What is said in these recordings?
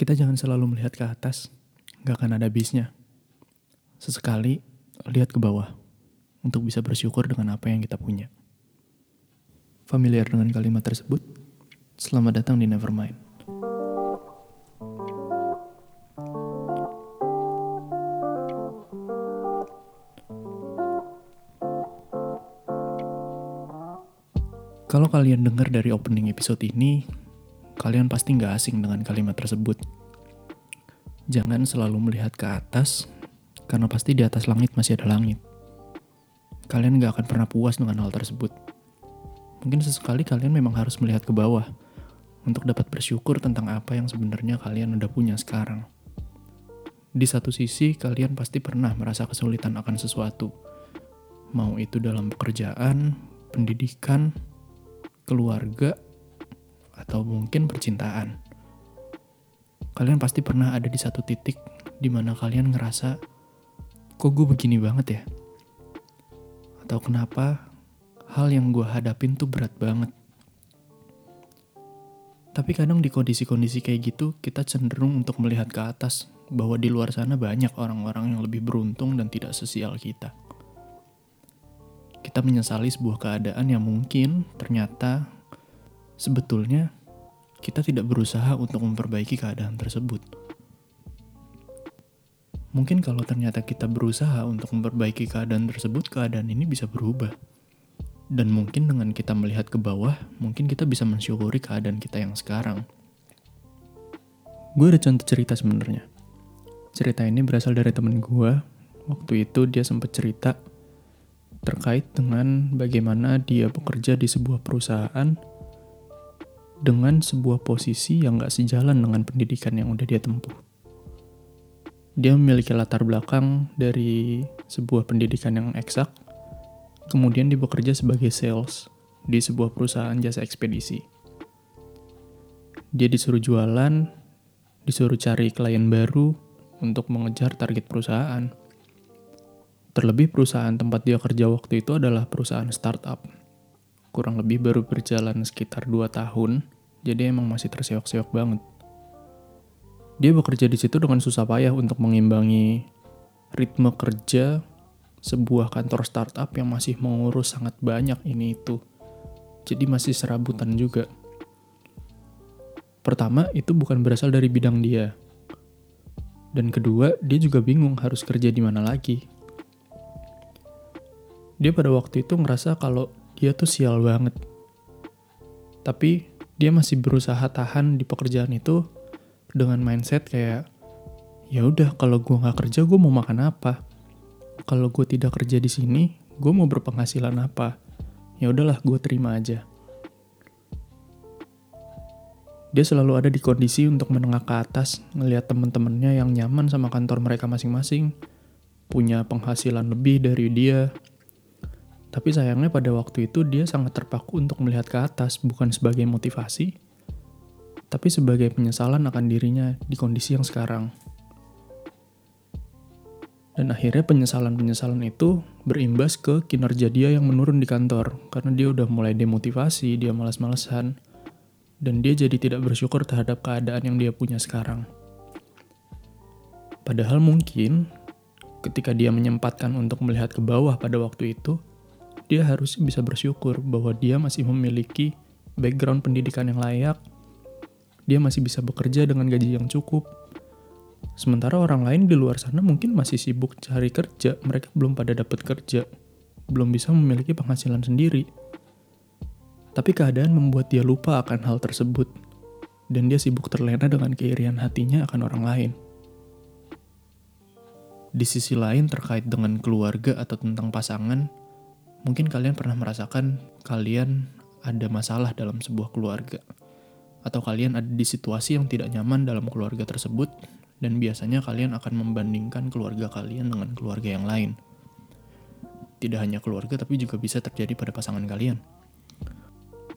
Kita jangan selalu melihat ke atas, gak akan ada habisnya. Sesekali, lihat ke bawah, untuk bisa bersyukur dengan apa yang kita punya. Familiar dengan kalimat tersebut? Selamat datang di Nevermind. Kalau kalian dengar dari opening episode ini, kalian pasti nggak asing dengan kalimat tersebut. Jangan selalu melihat ke atas, karena pasti di atas langit masih ada langit. Kalian nggak akan pernah puas dengan hal tersebut. Mungkin sesekali kalian memang harus melihat ke bawah untuk dapat bersyukur tentang apa yang sebenarnya kalian udah punya sekarang. Di satu sisi, kalian pasti pernah merasa kesulitan akan sesuatu, mau itu dalam pekerjaan, pendidikan, keluarga, atau mungkin percintaan. Kalian pasti pernah ada di satu titik di mana kalian ngerasa, kok gue begini banget ya? Atau kenapa hal yang gue hadapin tuh berat banget? Tapi kadang di kondisi-kondisi kayak gitu, kita cenderung untuk melihat ke atas bahwa di luar sana banyak orang-orang yang lebih beruntung dan tidak sesial kita kita menyesali sebuah keadaan yang mungkin ternyata sebetulnya kita tidak berusaha untuk memperbaiki keadaan tersebut. Mungkin kalau ternyata kita berusaha untuk memperbaiki keadaan tersebut, keadaan ini bisa berubah. Dan mungkin dengan kita melihat ke bawah, mungkin kita bisa mensyukuri keadaan kita yang sekarang. Gue ada contoh cerita sebenarnya. Cerita ini berasal dari temen gue. Waktu itu dia sempat cerita terkait dengan bagaimana dia bekerja di sebuah perusahaan dengan sebuah posisi yang gak sejalan dengan pendidikan yang udah dia tempuh. Dia memiliki latar belakang dari sebuah pendidikan yang eksak, kemudian dia bekerja sebagai sales di sebuah perusahaan jasa ekspedisi. Dia disuruh jualan, disuruh cari klien baru untuk mengejar target perusahaan Terlebih perusahaan tempat dia kerja waktu itu adalah perusahaan startup. Kurang lebih baru berjalan sekitar 2 tahun, jadi emang masih terseok-seok banget. Dia bekerja di situ dengan susah payah untuk mengimbangi ritme kerja sebuah kantor startup yang masih mengurus sangat banyak ini itu. Jadi masih serabutan juga. Pertama, itu bukan berasal dari bidang dia. Dan kedua, dia juga bingung harus kerja di mana lagi dia pada waktu itu ngerasa kalau dia tuh sial banget. Tapi dia masih berusaha tahan di pekerjaan itu dengan mindset kayak ya udah kalau gue nggak kerja gue mau makan apa? Kalau gue tidak kerja di sini gue mau berpenghasilan apa? Ya udahlah gue terima aja. Dia selalu ada di kondisi untuk menengah ke atas ngelihat temen-temennya yang nyaman sama kantor mereka masing-masing punya penghasilan lebih dari dia tapi sayangnya pada waktu itu dia sangat terpaku untuk melihat ke atas bukan sebagai motivasi, tapi sebagai penyesalan akan dirinya di kondisi yang sekarang. Dan akhirnya penyesalan-penyesalan itu berimbas ke kinerja dia yang menurun di kantor karena dia udah mulai demotivasi, dia malas-malesan, dan dia jadi tidak bersyukur terhadap keadaan yang dia punya sekarang. Padahal mungkin ketika dia menyempatkan untuk melihat ke bawah pada waktu itu, dia harus bisa bersyukur bahwa dia masih memiliki background pendidikan yang layak, dia masih bisa bekerja dengan gaji yang cukup. Sementara orang lain di luar sana mungkin masih sibuk cari kerja, mereka belum pada dapat kerja, belum bisa memiliki penghasilan sendiri. Tapi keadaan membuat dia lupa akan hal tersebut, dan dia sibuk terlena dengan keirian hatinya akan orang lain. Di sisi lain terkait dengan keluarga atau tentang pasangan, Mungkin kalian pernah merasakan kalian ada masalah dalam sebuah keluarga, atau kalian ada di situasi yang tidak nyaman dalam keluarga tersebut, dan biasanya kalian akan membandingkan keluarga kalian dengan keluarga yang lain. Tidak hanya keluarga, tapi juga bisa terjadi pada pasangan kalian.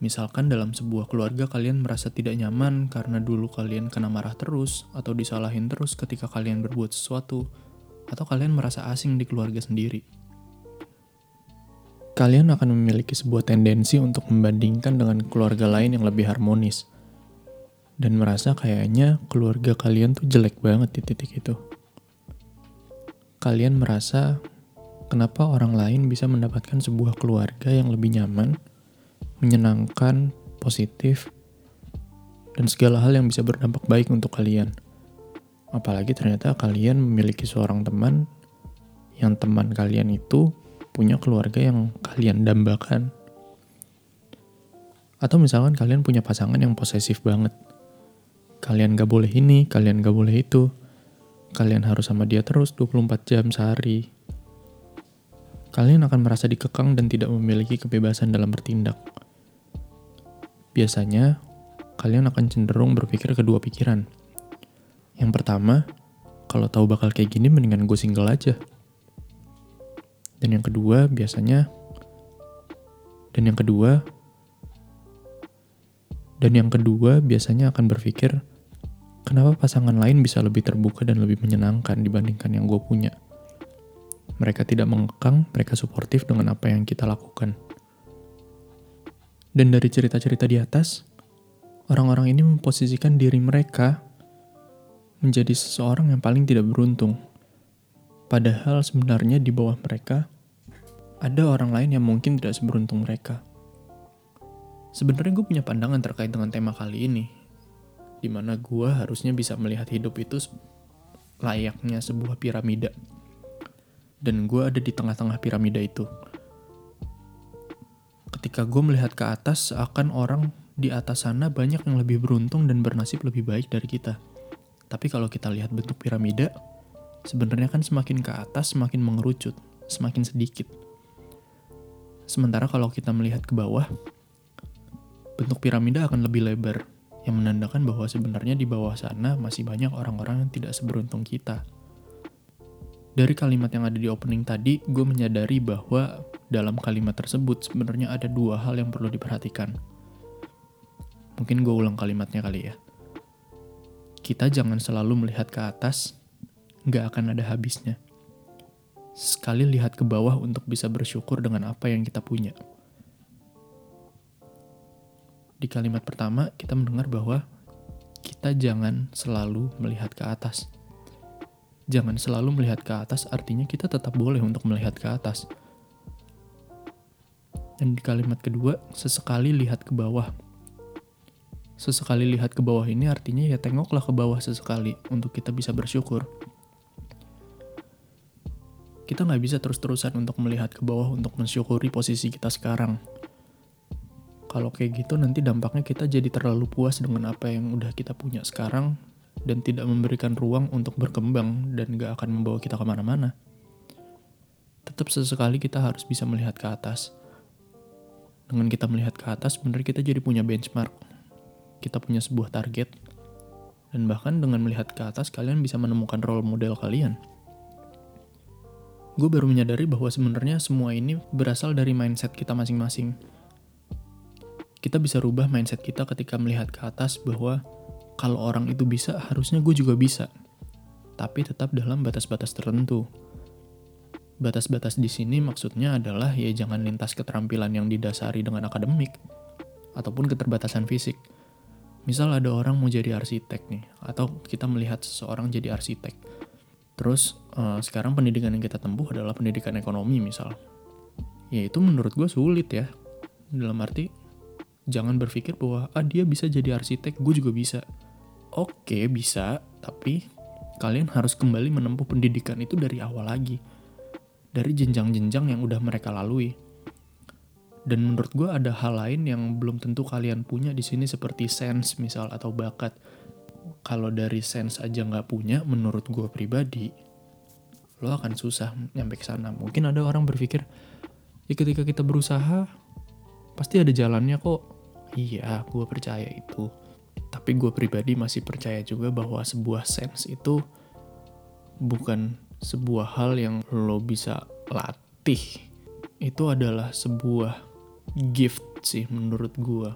Misalkan dalam sebuah keluarga kalian merasa tidak nyaman karena dulu kalian kena marah terus atau disalahin terus ketika kalian berbuat sesuatu, atau kalian merasa asing di keluarga sendiri kalian akan memiliki sebuah tendensi untuk membandingkan dengan keluarga lain yang lebih harmonis. dan merasa kayaknya keluarga kalian tuh jelek banget di titik itu. Kalian merasa kenapa orang lain bisa mendapatkan sebuah keluarga yang lebih nyaman, menyenangkan, positif, dan segala hal yang bisa berdampak baik untuk kalian. Apalagi ternyata kalian memiliki seorang teman yang teman kalian itu punya keluarga yang kalian dambakan. Atau misalkan kalian punya pasangan yang posesif banget. Kalian gak boleh ini, kalian gak boleh itu. Kalian harus sama dia terus 24 jam sehari. Kalian akan merasa dikekang dan tidak memiliki kebebasan dalam bertindak. Biasanya, kalian akan cenderung berpikir kedua pikiran. Yang pertama, kalau tahu bakal kayak gini mendingan gue single aja. Dan yang kedua biasanya dan yang kedua dan yang kedua biasanya akan berpikir kenapa pasangan lain bisa lebih terbuka dan lebih menyenangkan dibandingkan yang gue punya. Mereka tidak mengekang, mereka suportif dengan apa yang kita lakukan. Dan dari cerita-cerita di atas, orang-orang ini memposisikan diri mereka menjadi seseorang yang paling tidak beruntung Padahal sebenarnya di bawah mereka ada orang lain yang mungkin tidak seberuntung mereka. Sebenarnya gue punya pandangan terkait dengan tema kali ini, di mana gue harusnya bisa melihat hidup itu layaknya sebuah piramida. Dan gue ada di tengah-tengah piramida itu. Ketika gue melihat ke atas, seakan orang di atas sana banyak yang lebih beruntung dan bernasib lebih baik dari kita. Tapi kalau kita lihat bentuk piramida, sebenarnya kan semakin ke atas semakin mengerucut, semakin sedikit. Sementara kalau kita melihat ke bawah, bentuk piramida akan lebih lebar, yang menandakan bahwa sebenarnya di bawah sana masih banyak orang-orang yang tidak seberuntung kita. Dari kalimat yang ada di opening tadi, gue menyadari bahwa dalam kalimat tersebut sebenarnya ada dua hal yang perlu diperhatikan. Mungkin gue ulang kalimatnya kali ya. Kita jangan selalu melihat ke atas nggak akan ada habisnya. Sekali lihat ke bawah untuk bisa bersyukur dengan apa yang kita punya. Di kalimat pertama, kita mendengar bahwa kita jangan selalu melihat ke atas. Jangan selalu melihat ke atas artinya kita tetap boleh untuk melihat ke atas. Dan di kalimat kedua, sesekali lihat ke bawah. Sesekali lihat ke bawah ini artinya ya tengoklah ke bawah sesekali untuk kita bisa bersyukur kita nggak bisa terus-terusan untuk melihat ke bawah untuk mensyukuri posisi kita sekarang. Kalau kayak gitu nanti dampaknya kita jadi terlalu puas dengan apa yang udah kita punya sekarang dan tidak memberikan ruang untuk berkembang dan gak akan membawa kita ke mana-mana. Tetap sesekali kita harus bisa melihat ke atas. Dengan kita melihat ke atas, bener kita jadi punya benchmark. Kita punya sebuah target. Dan bahkan dengan melihat ke atas, kalian bisa menemukan role model kalian gue baru menyadari bahwa sebenarnya semua ini berasal dari mindset kita masing-masing. Kita bisa rubah mindset kita ketika melihat ke atas bahwa kalau orang itu bisa, harusnya gue juga bisa. Tapi tetap dalam batas-batas tertentu. Batas-batas di sini maksudnya adalah ya jangan lintas keterampilan yang didasari dengan akademik ataupun keterbatasan fisik. Misal ada orang mau jadi arsitek nih, atau kita melihat seseorang jadi arsitek Terus uh, sekarang pendidikan yang kita tempuh adalah pendidikan ekonomi misal. Ya itu menurut gue sulit ya. Dalam arti jangan berpikir bahwa ah dia bisa jadi arsitek, gue juga bisa. Oke bisa, tapi kalian harus kembali menempuh pendidikan itu dari awal lagi. Dari jenjang-jenjang yang udah mereka lalui. Dan menurut gue ada hal lain yang belum tentu kalian punya di sini seperti sense misal atau bakat kalau dari sense aja nggak punya, menurut gue pribadi, lo akan susah nyampe ke sana. Mungkin ada orang berpikir, ya ketika kita berusaha, pasti ada jalannya kok. Iya, gue percaya itu. Tapi gue pribadi masih percaya juga bahwa sebuah sense itu bukan sebuah hal yang lo bisa latih. Itu adalah sebuah gift sih menurut gue.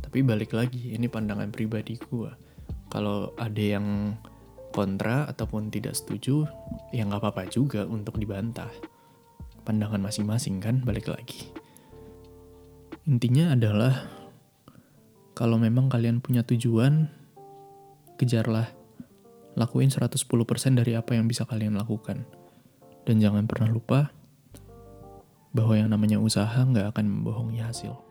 Tapi balik lagi, ini pandangan pribadi gue kalau ada yang kontra ataupun tidak setuju, ya nggak apa-apa juga untuk dibantah. Pandangan masing-masing kan, balik lagi. Intinya adalah Kalau memang kalian punya tujuan, kejarlah. Lakuin 110% dari apa yang bisa kalian lakukan. Dan jangan pernah lupa bahwa yang namanya usaha nggak akan membohongi hasil.